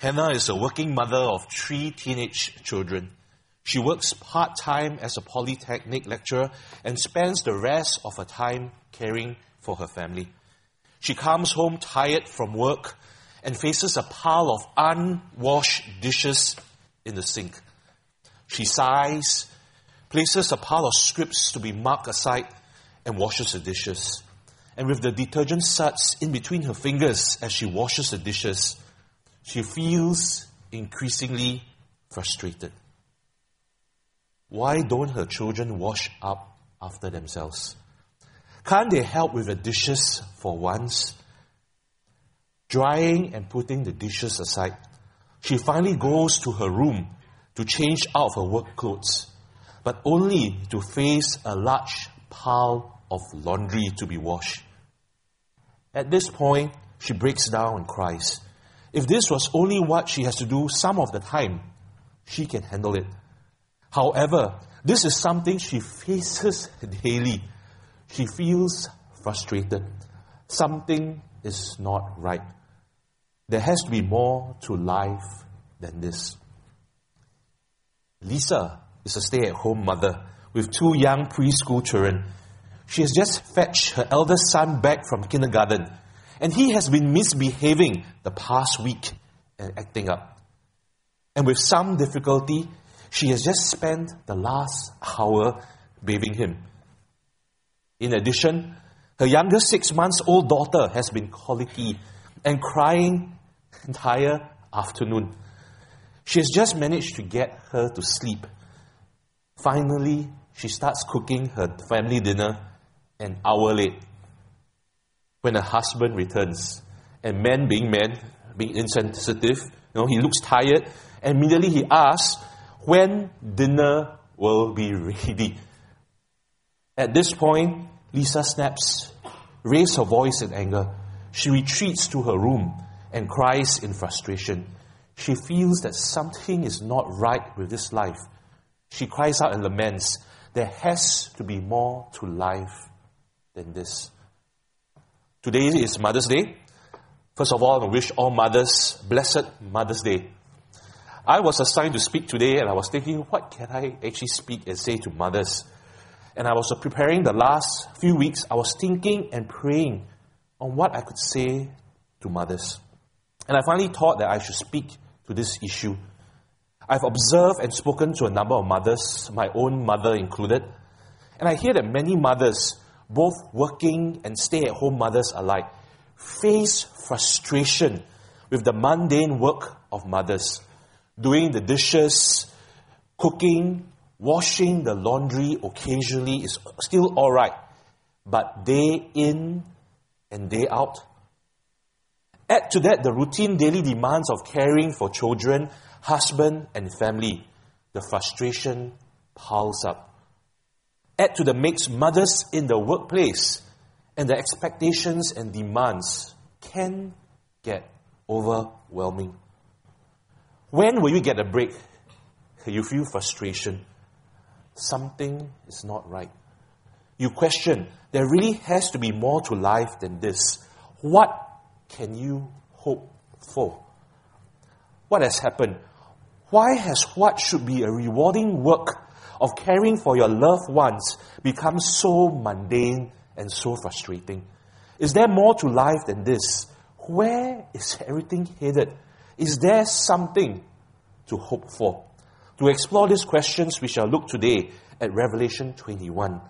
Hannah is a working mother of three teenage children. She works part time as a polytechnic lecturer and spends the rest of her time caring for her family. She comes home tired from work and faces a pile of unwashed dishes in the sink. She sighs, places a pile of scripts to be marked aside, and washes the dishes. And with the detergent suds in between her fingers as she washes the dishes, she feels increasingly frustrated. Why don't her children wash up after themselves? Can't they help with the dishes for once? Drying and putting the dishes aside, she finally goes to her room to change out of her work clothes, but only to face a large pile of laundry to be washed. At this point, she breaks down and cries. If this was only what she has to do some of the time, she can handle it. However, this is something she faces daily. She feels frustrated. Something is not right. There has to be more to life than this. Lisa is a stay at home mother with two young preschool children. She has just fetched her eldest son back from kindergarten, and he has been misbehaving the past week and acting up. And with some difficulty, she has just spent the last hour bathing him. In addition, her younger six months old daughter has been colicky and crying entire afternoon. She has just managed to get her to sleep. Finally, she starts cooking her family dinner an hour late. When a husband returns, and man being man, being insensitive, you know, he looks tired, and immediately he asks when dinner will be ready. At this point, Lisa snaps, raises her voice in anger. She retreats to her room and cries in frustration. She feels that something is not right with this life. She cries out and laments, There has to be more to life than this. Today is Mother's Day. First of all, I wish all mothers blessed Mother's Day. I was assigned to speak today and I was thinking, what can I actually speak and say to mothers? and I was preparing the last few weeks, I was thinking and praying on what I could say to mothers. And I finally thought that I should speak to this issue. I've observed and spoken to a number of mothers, my own mother included, and I hear that many mothers, both working and stay at home mothers alike, face frustration with the mundane work of mothers, doing the dishes, cooking, Washing the laundry occasionally is still all right, but day in and day out. Add to that the routine daily demands of caring for children, husband, and family. The frustration piles up. Add to the mix mothers in the workplace, and the expectations and demands can get overwhelming. When will you get a break? You feel frustration something is not right. You question, there really has to be more to life than this. What can you hope for? What has happened? Why has what should be a rewarding work of caring for your loved ones becomes so mundane and so frustrating? Is there more to life than this? Where is everything headed? Is there something to hope for? To explore these questions, we shall look today at Revelation 21,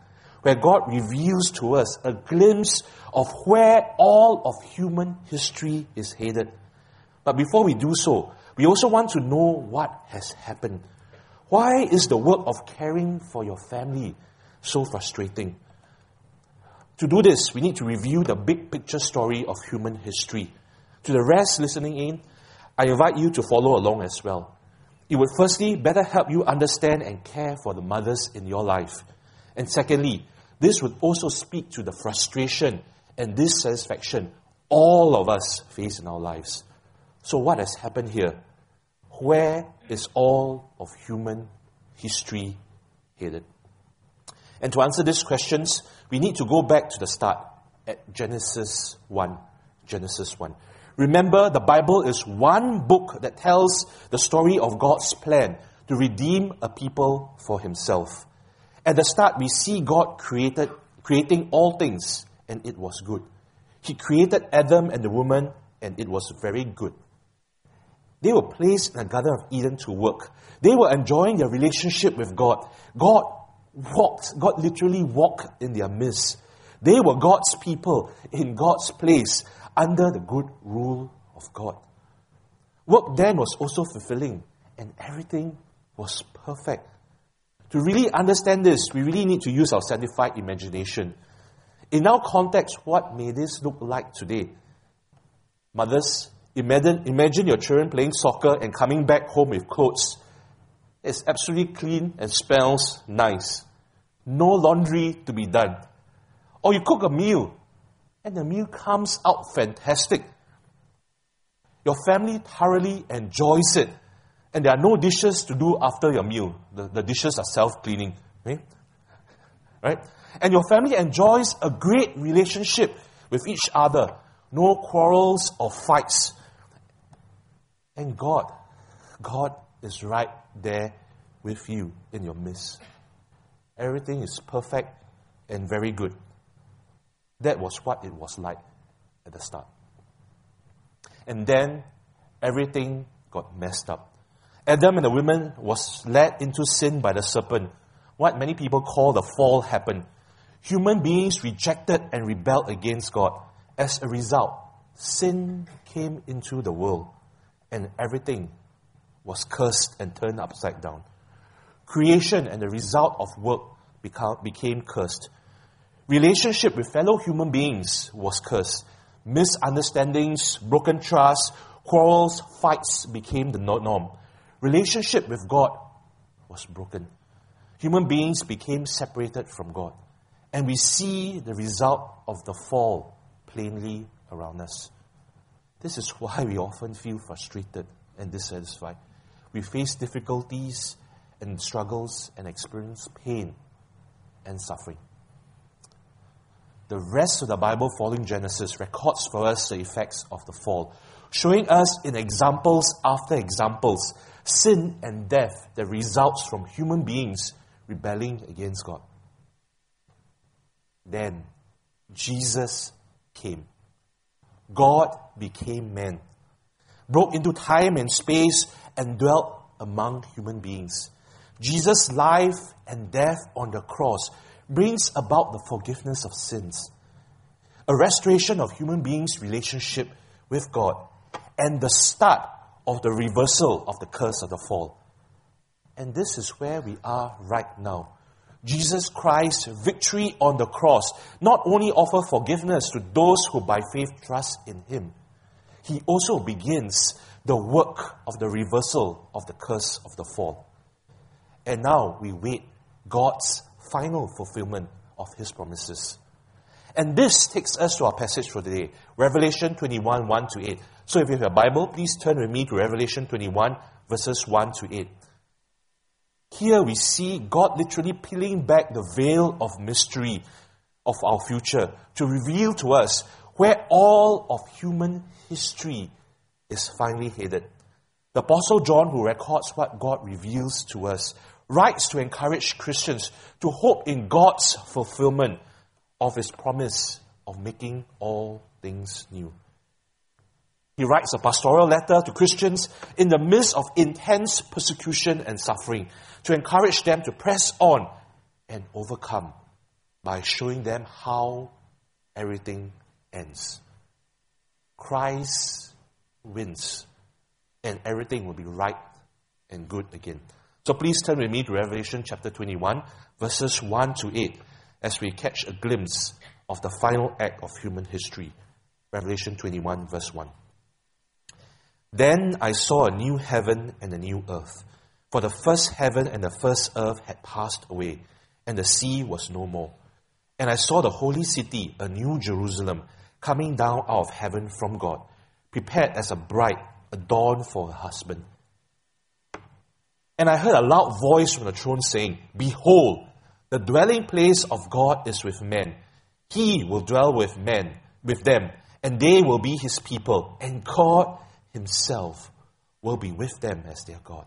where God reveals to us a glimpse of where all of human history is headed. But before we do so, we also want to know what has happened. Why is the work of caring for your family so frustrating? To do this, we need to review the big picture story of human history. To the rest listening in, I invite you to follow along as well. It would firstly better help you understand and care for the mothers in your life. And secondly, this would also speak to the frustration and dissatisfaction all of us face in our lives. So, what has happened here? Where is all of human history headed? And to answer these questions, we need to go back to the start at Genesis 1. Genesis 1. Remember, the Bible is one book that tells the story of God's plan to redeem a people for himself. At the start, we see God created, creating all things, and it was good. He created Adam and the woman, and it was very good. They were placed in the Garden of Eden to work. They were enjoying their relationship with God. God walked, God literally walked in their midst. They were God's people in God's place under the good rule of God. Work then was also fulfilling, and everything was perfect. To really understand this, we really need to use our sanctified imagination. In our context, what may this look like today? Mothers, imagine, imagine your children playing soccer and coming back home with clothes. It's absolutely clean and smells nice. No laundry to be done. Or you cook a meal and the meal comes out fantastic. Your family thoroughly enjoys it and there are no dishes to do after your meal. The, the dishes are self cleaning. Right? Eh? right? And your family enjoys a great relationship with each other. No quarrels or fights. And God, God is right there with you in your midst. Everything is perfect and very good. That was what it was like at the start. And then everything got messed up. Adam and the woman was led into sin by the serpent. What many people call the fall happened. Human beings rejected and rebelled against God. As a result, sin came into the world and everything was cursed and turned upside down. Creation and the result of work became cursed. Relationship with fellow human beings was cursed. Misunderstandings, broken trust, quarrels, fights became the norm. Relationship with God was broken. Human beings became separated from God. And we see the result of the fall plainly around us. This is why we often feel frustrated and dissatisfied. We face difficulties and struggles and experience pain and suffering. The rest of the Bible following Genesis records for us the effects of the fall, showing us in examples after examples sin and death that results from human beings rebelling against God. Then Jesus came. God became man, broke into time and space, and dwelt among human beings. Jesus' life and death on the cross brings about the forgiveness of sins, a restoration of human beings' relationship with God, and the start of the reversal of the curse of the fall. And this is where we are right now. Jesus Christ's victory on the cross not only offer forgiveness to those who by faith trust in him, he also begins the work of the reversal of the curse of the fall. And now we wait God's final fulfillment of his promises. And this takes us to our passage for today, Revelation 21 1 to 8. So if you have a Bible, please turn with me to Revelation 21, verses 1 to 8. Here we see God literally peeling back the veil of mystery of our future to reveal to us where all of human history is finally headed. The Apostle John, who records what God reveals to us, writes to encourage Christians to hope in God's fulfillment of his promise of making all things new. He writes a pastoral letter to Christians in the midst of intense persecution and suffering to encourage them to press on and overcome by showing them how everything ends. Christ wins, and everything will be right and good again. So please turn with me to Revelation chapter 21, verses 1 to 8, as we catch a glimpse of the final act of human history. Revelation 21, verse 1. Then I saw a new heaven and a new earth. For the first heaven and the first earth had passed away, and the sea was no more. And I saw the holy city, a new Jerusalem, coming down out of heaven from God, prepared as a bride adorned for her husband. And I heard a loud voice from the throne saying, Behold, the dwelling place of God is with men. He will dwell with men, with them, and they will be his people, and God himself will be with them as their God.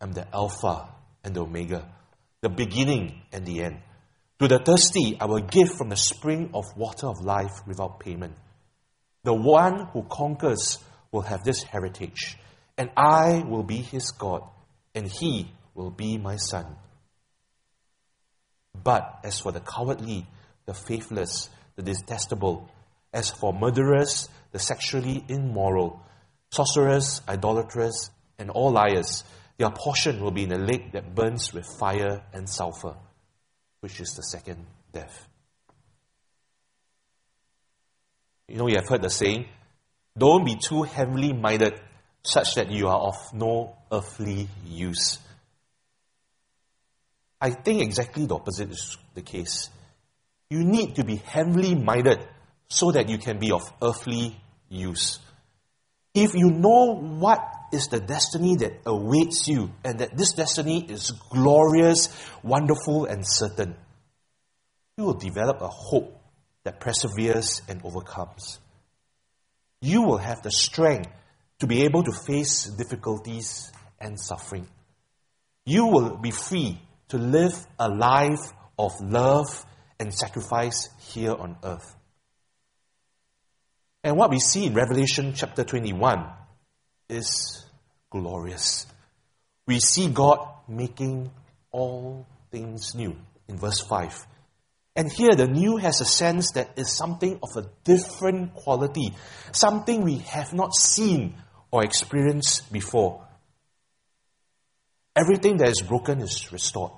am the Alpha and the Omega, the beginning and the end. To the thirsty, I will give from the spring of water of life without payment. The one who conquers will have this heritage, and I will be his God, and he will be my son. But as for the cowardly, the faithless, the detestable, as for murderers, the sexually immoral, sorcerers, idolaters, and all liars, their portion will be in a lake that burns with fire and sulfur, which is the second death. You know, you have heard the saying, don't be too heavenly minded such that you are of no earthly use. I think exactly the opposite is the case. You need to be heavenly minded so that you can be of earthly use. If you know what is the destiny that awaits you and that this destiny is glorious, wonderful, and certain, you will develop a hope that perseveres and overcomes. You will have the strength to be able to face difficulties and suffering. You will be free to live a life of love and sacrifice here on earth. And what we see in Revelation chapter 21 is glorious. We see God making all things new in verse 5. And here the new has a sense that is something of a different quality, something we have not seen or experienced before. Everything that is broken is restored.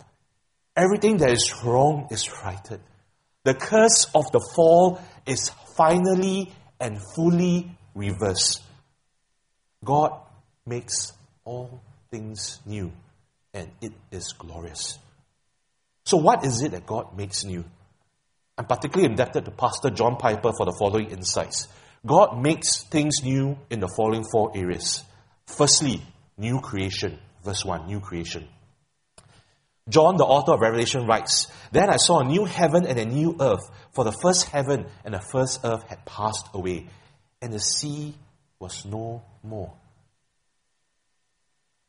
Everything that is wrong is righted. The curse of the fall is finally and fully reversed. God makes all things new, and it is glorious. So, what is it that God makes new? I'm particularly indebted to Pastor John Piper for the following insights. God makes things new in the following four areas. Firstly, new creation. Verse 1, new creation. John, the author of Revelation, writes Then I saw a new heaven and a new earth, for the first heaven and the first earth had passed away, and the sea was no more.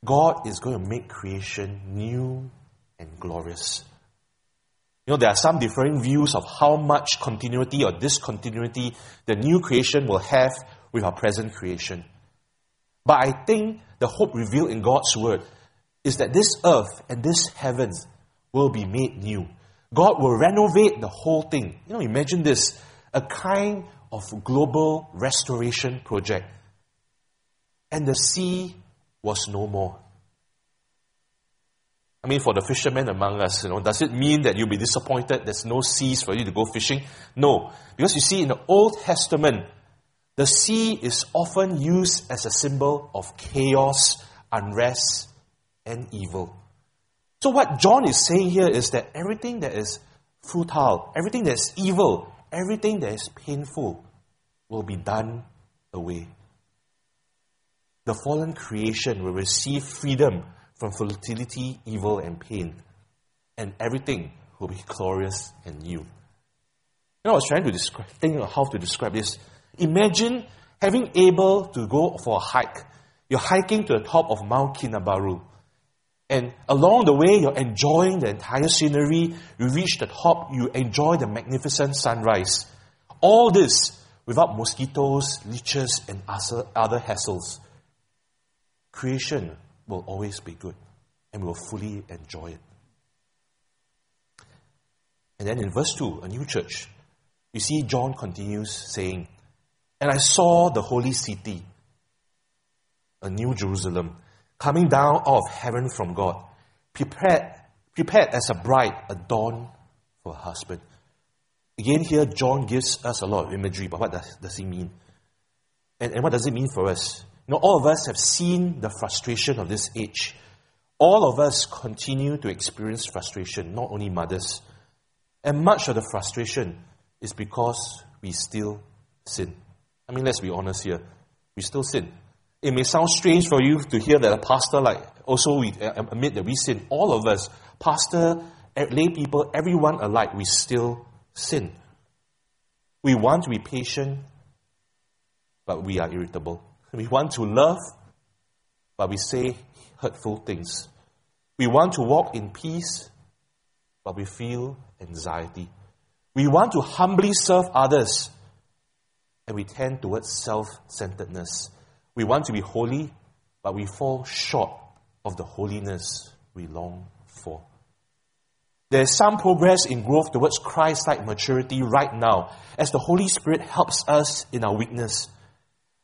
God is going to make creation new and glorious. You know, there are some differing views of how much continuity or discontinuity the new creation will have with our present creation. But I think the hope revealed in God's word is that this earth and this heavens will be made new. God will renovate the whole thing. You know, imagine this a kind of global restoration project. And the sea was no more. I mean, for the fishermen among us, you know, does it mean that you'll be disappointed there's no seas for you to go fishing? No. Because you see, in the Old Testament, the sea is often used as a symbol of chaos, unrest, and evil. So, what John is saying here is that everything that is futile, everything that is evil, everything that is painful will be done away. The fallen creation will receive freedom from fertility, evil, and pain, and everything will be glorious and new. You know, I was trying to describe, think of how to describe this. Imagine having able to go for a hike. You're hiking to the top of Mount Kinabalu. And along the way, you're enjoying the entire scenery. You reach the top, you enjoy the magnificent sunrise. All this without mosquitoes, leeches, and other hassles. Creation will always be good, and we will fully enjoy it. And then in verse 2, a new church, you see John continues saying, And I saw the holy city, a new Jerusalem coming down out of heaven from God, prepared, prepared as a bride adorned for a husband. Again, here John gives us a lot of imagery, but what does, does he mean? And, and what does it mean for us? Know, all of us have seen the frustration of this age. All of us continue to experience frustration, not only mothers. And much of the frustration is because we still sin. I mean, let's be honest here. We still sin. It may sound strange for you to hear that a pastor, like, also we admit that we sin. All of us, pastor, lay people, everyone alike, we still sin. We want to be patient, but we are irritable. We want to love, but we say hurtful things. We want to walk in peace, but we feel anxiety. We want to humbly serve others, and we tend towards self centeredness. We want to be holy, but we fall short of the holiness we long for. There's some progress in growth towards Christ like maturity right now as the Holy Spirit helps us in our weakness.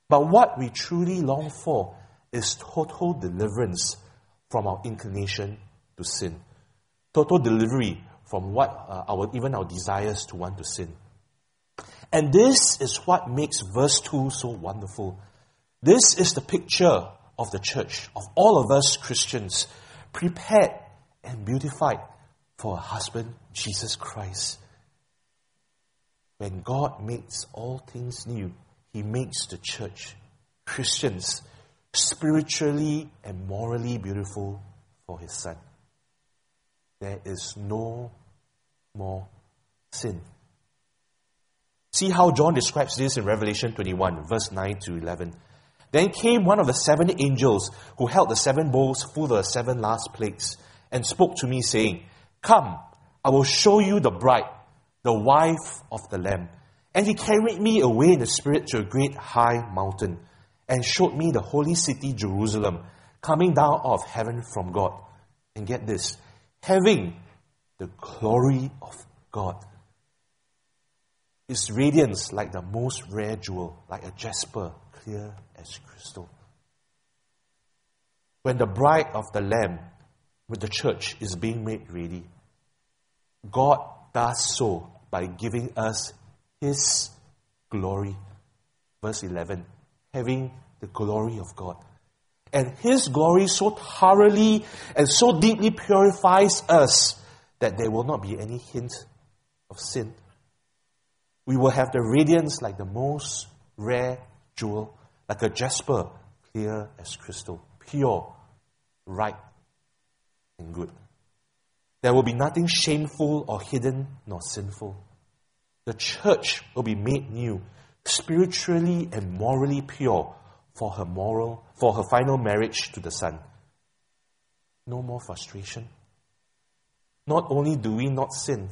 But what we truly long for is total deliverance from our inclination to sin. Total delivery from what uh, our even our desires to want to sin. And this is what makes verse 2 so wonderful. This is the picture of the church, of all of us Christians, prepared and beautified for a husband, Jesus Christ. When God makes all things new, He makes the church, Christians, spiritually and morally beautiful for His Son. There is no more sin. See how John describes this in Revelation 21, verse 9 to 11. Then came one of the seven angels who held the seven bowls full of the seven last plagues and spoke to me, saying, Come, I will show you the bride, the wife of the Lamb. And he carried me away in the Spirit to a great high mountain, and showed me the holy city Jerusalem, coming down out of heaven from God. And get this, having the glory of God. Its radiance like the most rare jewel, like a jasper, clear as crystal. When the bride of the Lamb with the church is being made ready, God does so by giving us His glory. Verse 11 having the glory of God. And His glory so thoroughly and so deeply purifies us that there will not be any hint of sin. We will have the radiance like the most rare jewel, like a jasper, clear as crystal, pure, right, and good. There will be nothing shameful or hidden nor sinful. The church will be made new, spiritually and morally pure for her moral, for her final marriage to the Son. No more frustration. Not only do we not sin,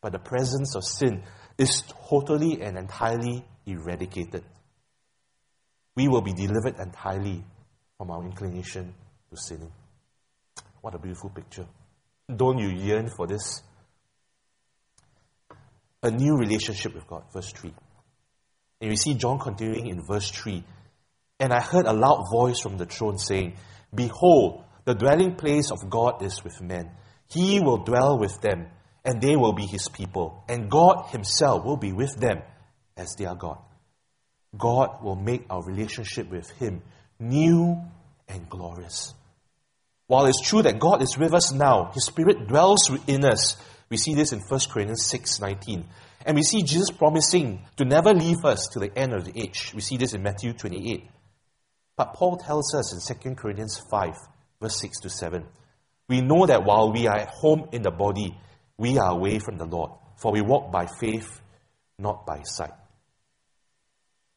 but the presence of sin is totally and entirely eradicated. We will be delivered entirely from our inclination to sinning. What a beautiful picture. Don't you yearn for this? A new relationship with God, verse 3. And we see John continuing in verse 3. And I heard a loud voice from the throne saying, Behold, the dwelling place of God is with men. He will dwell with them, and they will be his people. And God himself will be with them as their God. God will make our relationship with him new and glorious. While it's true that God is with us now, His Spirit dwells within us. We see this in 1 Corinthians 6 19. And we see Jesus promising to never leave us to the end of the age. We see this in Matthew 28. But Paul tells us in 2 Corinthians 5, verse 6 to 7. We know that while we are at home in the body, we are away from the Lord, for we walk by faith, not by sight.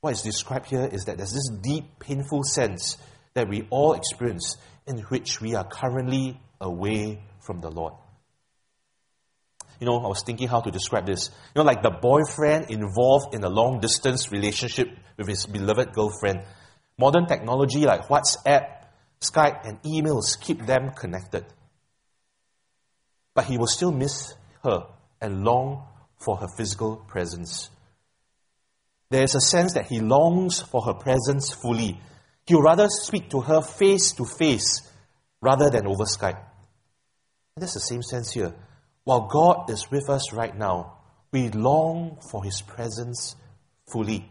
What is described here is that there's this deep, painful sense that we all experience in which we are currently away from the Lord. You know, I was thinking how to describe this. You know, like the boyfriend involved in a long distance relationship with his beloved girlfriend. Modern technology like WhatsApp, Skype, and emails keep them connected. But he will still miss her and long for her physical presence. There is a sense that he longs for her presence fully he would rather speak to her face to face rather than over Skype. And that's the same sense here. While God is with us right now, we long for His presence fully.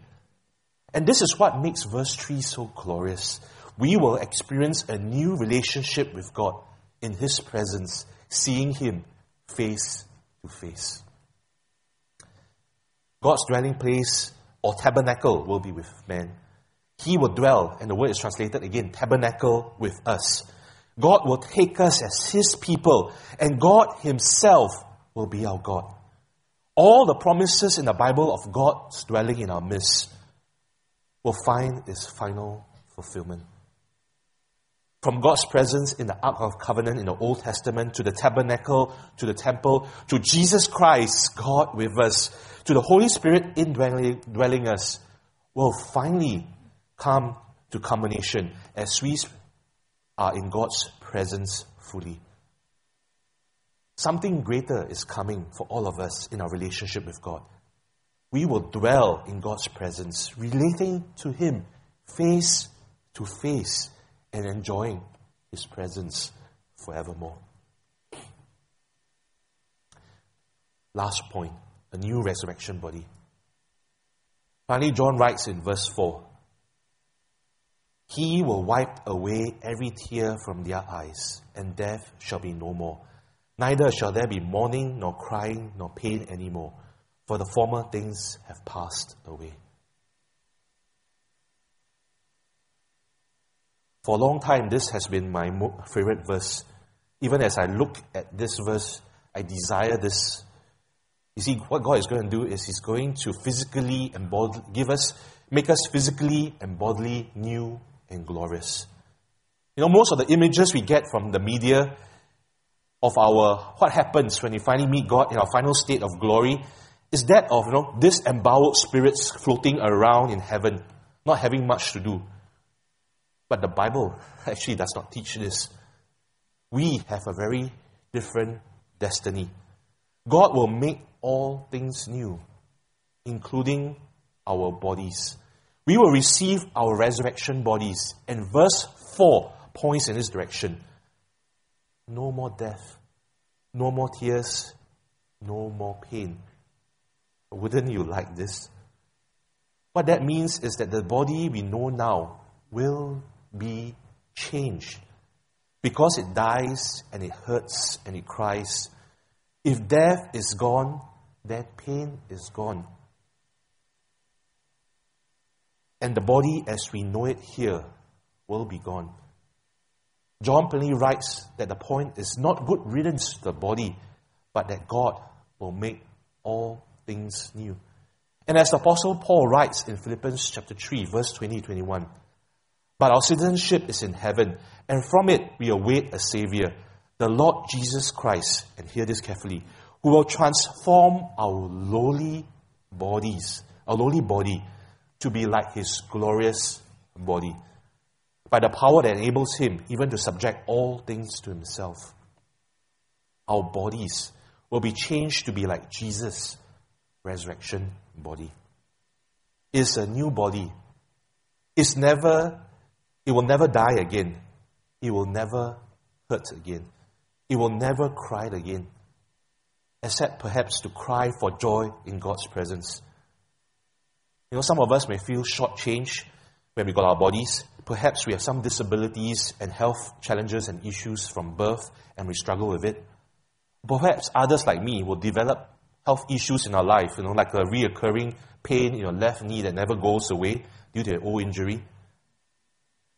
And this is what makes verse 3 so glorious. We will experience a new relationship with God in His presence, seeing Him face to face. God's dwelling place or tabernacle will be with man. He will dwell, and the word is translated again, tabernacle with us. God will take us as His people, and God Himself will be our God. All the promises in the Bible of God's dwelling in our midst will find its final fulfillment. From God's presence in the Ark of Covenant in the Old Testament to the tabernacle, to the temple, to Jesus Christ, God with us, to the Holy Spirit indwelling dwelling us, will finally come to culmination as we are in God's presence fully. Something greater is coming for all of us in our relationship with God. We will dwell in God's presence, relating to Him face to face and enjoying His presence forevermore. Last point a new resurrection body. Finally, John writes in verse 4 He will wipe away every tear from their eyes, and death shall be no more. Neither shall there be mourning, nor crying, nor pain anymore, for the former things have passed away. For a long time, this has been my favorite verse. Even as I look at this verse, I desire this. You see, what God is going to do is He's going to physically and give us, make us physically and bodily new and glorious. You know, most of the images we get from the media of our what happens when we finally meet God in our final state of glory is that of you know disemboweled spirits floating around in heaven, not having much to do. But the Bible actually does not teach this. We have a very different destiny. God will make all things new, including our bodies. We will receive our resurrection bodies. And verse 4 points in this direction. No more death, no more tears, no more pain. Wouldn't you like this? What that means is that the body we know now will be changed. Because it dies and it hurts and it cries. If death is gone, then pain is gone. And the body as we know it here will be gone. John plainly writes that the point is not good riddance to the body, but that God will make all things new. And as the Apostle Paul writes in Philippians chapter 3, verse 20 21, but our citizenship is in heaven, and from it we await a Savior, the Lord Jesus Christ, and hear this carefully, who will transform our lowly bodies, our lowly body, to be like his glorious body by the power that enables him even to subject all things to himself. Our bodies will be changed to be like Jesus' resurrection body. It's a new body. It's never, it will never die again. It will never hurt again. It will never cry again. Except perhaps to cry for joy in God's presence. You know, some of us may feel shortchanged when we got our bodies. Perhaps we have some disabilities and health challenges and issues from birth and we struggle with it. Perhaps others like me will develop health issues in our life, you know, like a reoccurring pain in your left knee that never goes away due to an old injury.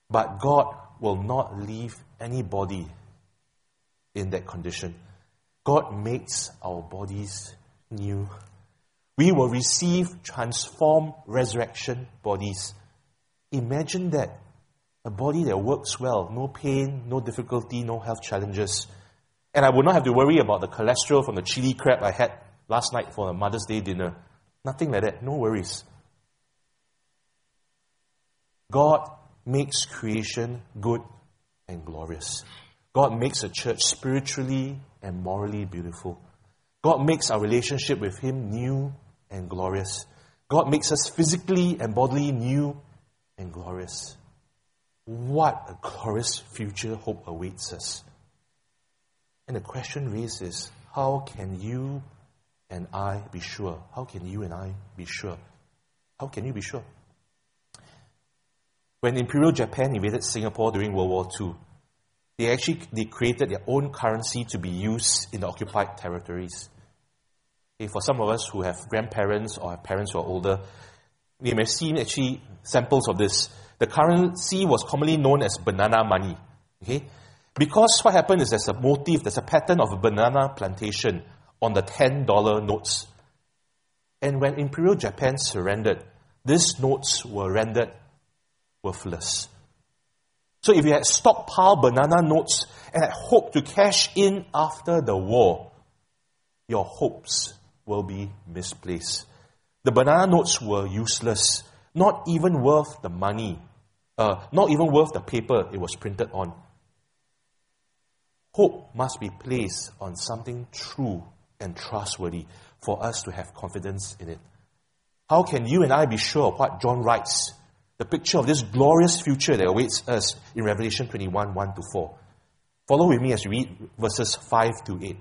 But God will not leave anybody in that condition. God makes our bodies new. We will receive transformed resurrection bodies. Imagine that a body that works well, no pain, no difficulty, no health challenges. And I would not have to worry about the cholesterol from the chili crab I had last night for a Mother's Day dinner. Nothing like that, no worries. God makes creation good and glorious. God makes a church spiritually and morally beautiful. God makes our relationship with Him new and glorious. God makes us physically and bodily new and glorious. What a glorious future hope awaits us. And the question raised is how can you and I be sure? How can you and I be sure? How can you be sure? when Imperial Japan invaded Singapore during World War II, they actually they created their own currency to be used in the occupied territories. Okay, for some of us who have grandparents or have parents who are older, we may have seen actually samples of this. The currency was commonly known as banana money. Okay? Because what happened is there's a motif, there's a pattern of a banana plantation on the $10 notes. And when Imperial Japan surrendered, these notes were rendered worthless. So if you had stockpiled banana notes and had hoped to cash in after the war, your hopes will be misplaced. The banana notes were useless, not even worth the money, uh, not even worth the paper it was printed on. Hope must be placed on something true and trustworthy for us to have confidence in it. How can you and I be sure of what John writes? The picture of this glorious future that awaits us in Revelation 21 1 to 4. Follow with me as we read verses 5 to 8.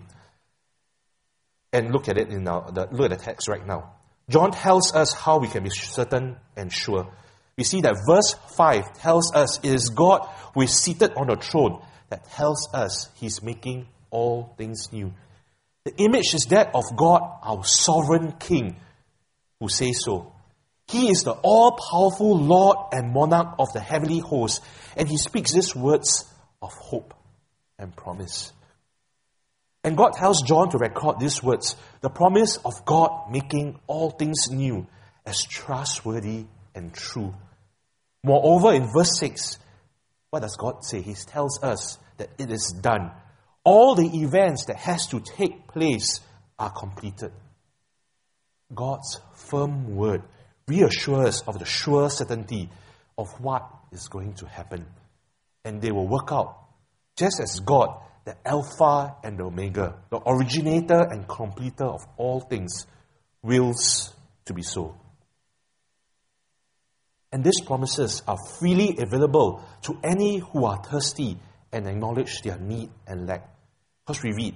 And look at it in our, the, look at the text right now. John tells us how we can be certain and sure. We see that verse 5 tells us it is God who is seated on the throne that tells us He's making all things new. The image is that of God, our sovereign King, who says so. He is the all powerful Lord and monarch of the heavenly host, and He speaks these words of hope and promise. And God tells John to record these words the promise of God making all things new as trustworthy and true. Moreover, in verse 6, what does God say? He tells us that it is done. All the events that has to take place are completed. God's firm word reassures of the sure certainty of what is going to happen. And they will work out just as God, the Alpha and the Omega, the originator and completer of all things, wills to be so. And these promises are freely available to any who are thirsty and acknowledge their need and lack. Because we read,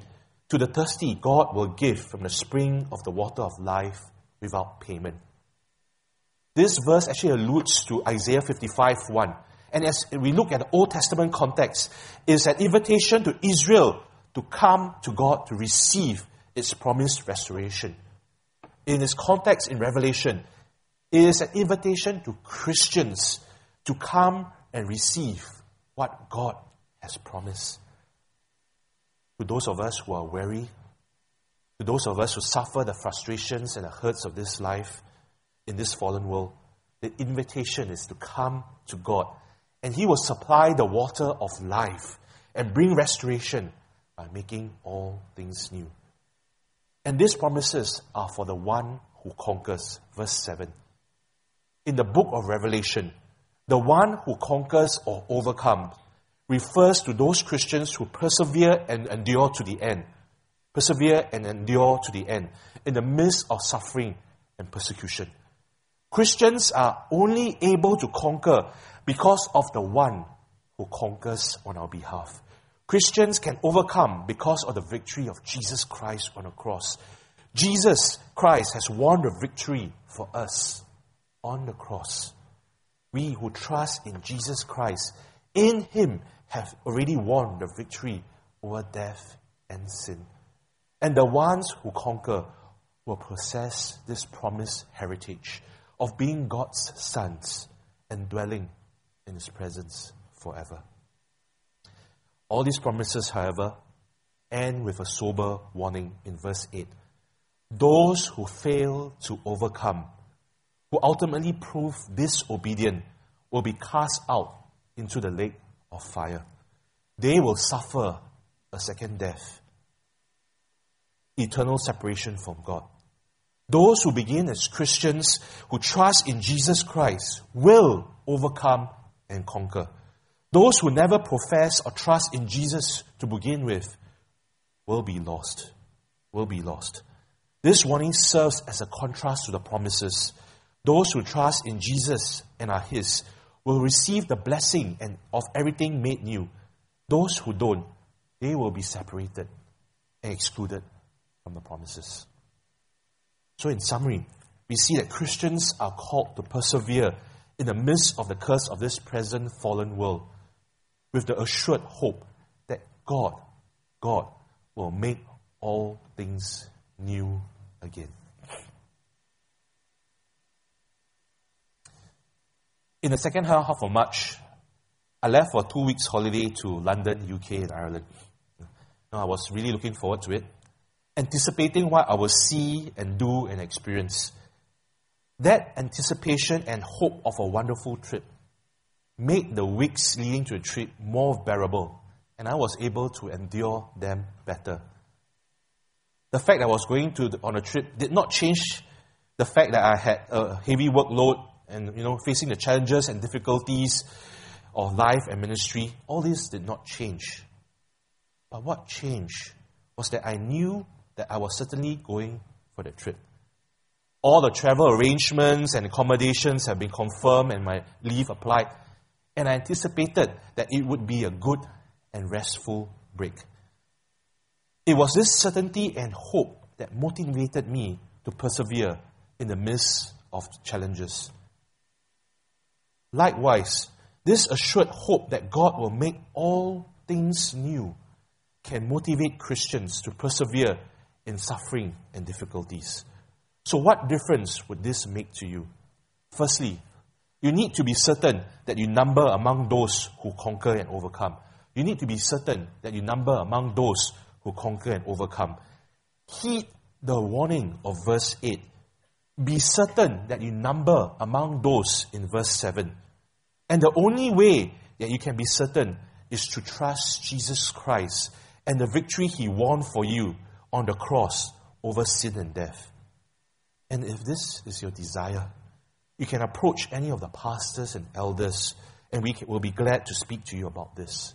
To the thirsty, God will give from the spring of the water of life without payment. This verse actually alludes to Isaiah 55 1. And as we look at the Old Testament context, it's an invitation to Israel to come to God to receive its promised restoration. In its context in Revelation, it is an invitation to Christians to come and receive what God has promised. To those of us who are weary, to those of us who suffer the frustrations and the hurts of this life in this fallen world, the invitation is to come to God, and He will supply the water of life and bring restoration by making all things new. And these promises are for the one who conquers. Verse 7 in the book of Revelation, the one who conquers or overcomes refers to those Christians who persevere and endure to the end. Persevere and endure to the end in the midst of suffering and persecution. Christians are only able to conquer because of the one who conquers on our behalf. Christians can overcome because of the victory of Jesus Christ on the cross. Jesus Christ has won the victory for us on the cross. We who trust in Jesus Christ, in Him, have already won the victory over death and sin. And the ones who conquer will possess this promised heritage of being God's sons and dwelling in His presence forever. All these promises, however, end with a sober warning in verse 8. Those who fail to overcome who ultimately prove disobedient will be cast out into the lake of fire. They will suffer a second death, eternal separation from God. Those who begin as Christians who trust in Jesus Christ will overcome and conquer. Those who never profess or trust in Jesus to begin with will be lost. Will be lost. This warning serves as a contrast to the promises those who trust in Jesus and are His will receive the blessing and of everything made new. Those who don't, they will be separated and excluded from the promises. So, in summary, we see that Christians are called to persevere in the midst of the curse of this present fallen world with the assured hope that God, God will make all things new again. In the second half of March, I left for two weeks holiday to London, UK, and Ireland. I was really looking forward to it, anticipating what I will see and do and experience. That anticipation and hope of a wonderful trip made the weeks leading to the trip more bearable, and I was able to endure them better. The fact that I was going to the, on a trip did not change the fact that I had a heavy workload and you know facing the challenges and difficulties of life and ministry. All this did not change. But what changed was that I knew that I was certainly going for the trip. All the travel arrangements and accommodations have been confirmed and my leave applied. And I anticipated that it would be a good and restful break. It was this certainty and hope that motivated me to persevere in the midst of challenges. Likewise, this assured hope that God will make all things new can motivate Christians to persevere in suffering and difficulties. So, what difference would this make to you? Firstly, you need to be certain that you number among those who conquer and overcome. You need to be certain that you number among those who conquer and overcome. Heed the warning of verse 8. Be certain that you number among those in verse 7. And the only way that you can be certain is to trust Jesus Christ and the victory he won for you on the cross over sin and death. And if this is your desire, you can approach any of the pastors and elders, and we will be glad to speak to you about this.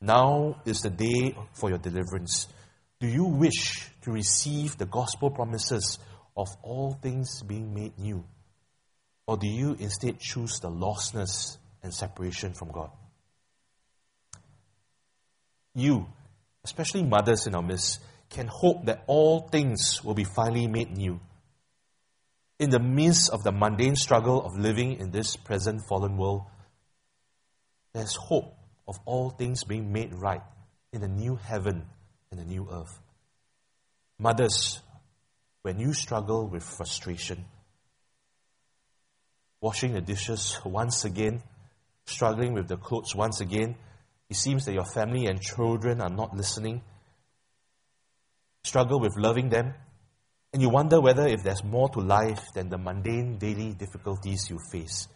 Now is the day for your deliverance. Do you wish to receive the gospel promises of all things being made new? Or do you instead choose the lostness and separation from God? You, especially mothers in our midst, can hope that all things will be finally made new. In the midst of the mundane struggle of living in this present fallen world, there's hope of all things being made right in the new heaven and the new earth. Mothers, when you struggle with frustration, washing the dishes once again, struggling with the clothes once again, it seems that your family and children are not listening struggle with loving them, and you wonder whether if there's more to life than the mundane daily difficulties you face.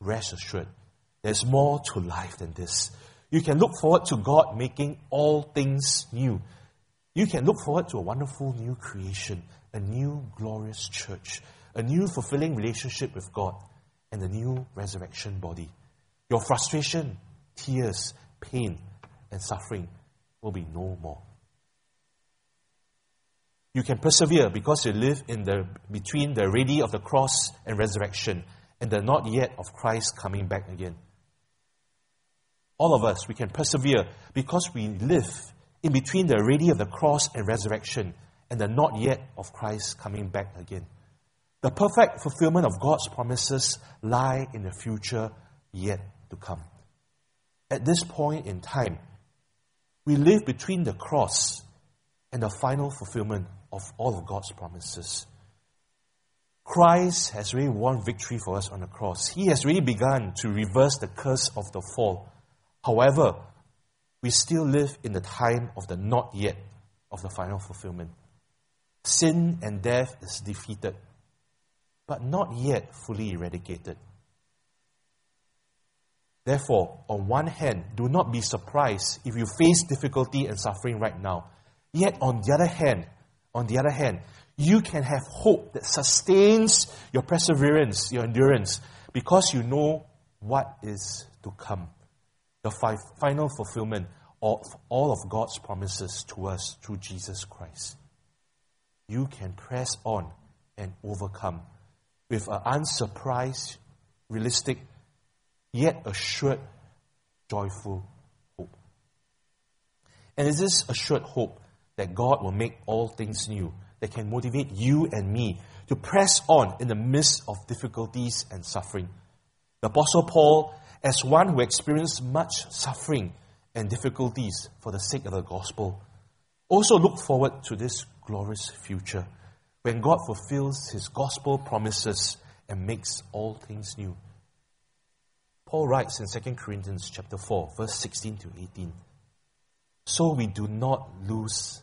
Rest assured, there's more to life than this. You can look forward to God making all things new. You can look forward to a wonderful new creation, a new glorious church, a new fulfilling relationship with God, and a new resurrection body. Your frustration, tears, pain, and suffering will be no more. You can persevere because you live in the between the ready of the cross and resurrection and the not yet of Christ coming back again. All of us, we can persevere because we live in between the ready of the cross and resurrection and the not yet of Christ coming back again. The perfect fulfillment of God's promises lie in the future yet to come. At this point in time, we live between the cross and the final fulfillment of all of God's promises. Christ has really won victory for us on the cross. He has really begun to reverse the curse of the fall. However, we still live in the time of the not yet of the final fulfillment. Sin and death is defeated, but not yet fully eradicated. Therefore, on one hand, do not be surprised if you face difficulty and suffering right now. Yet, on the other hand, on the other hand, you can have hope that sustains your perseverance, your endurance, because you know what is to come. The fi- final fulfillment of all of God's promises to us through Jesus Christ. You can press on and overcome with an unsurprised, realistic, yet assured, joyful hope. And it is this assured hope that God will make all things new, that can motivate you and me to press on in the midst of difficulties and suffering. The Apostle Paul, as one who experienced much suffering and difficulties for the sake of the gospel, also looked forward to this glorious future when God fulfills his gospel promises and makes all things new. Paul writes in 2 Corinthians chapter 4, verse 16 to 18. So we do not lose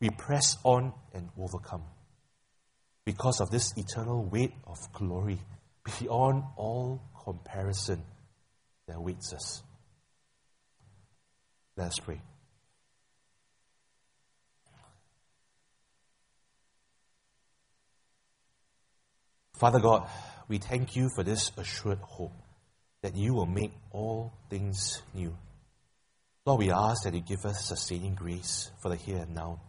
We press on and overcome because of this eternal weight of glory beyond all comparison that awaits us. Let us pray. Father God, we thank you for this assured hope that you will make all things new. Lord, we ask that you give us sustaining grace for the here and now.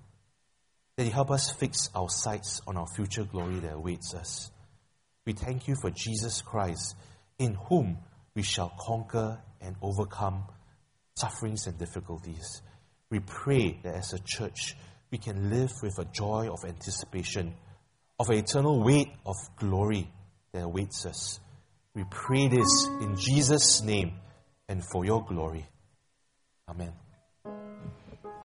That you help us fix our sights on our future glory that awaits us. We thank you for Jesus Christ, in whom we shall conquer and overcome sufferings and difficulties. We pray that as a church, we can live with a joy of anticipation, of an eternal weight of glory that awaits us. We pray this in Jesus' name and for your glory. Amen.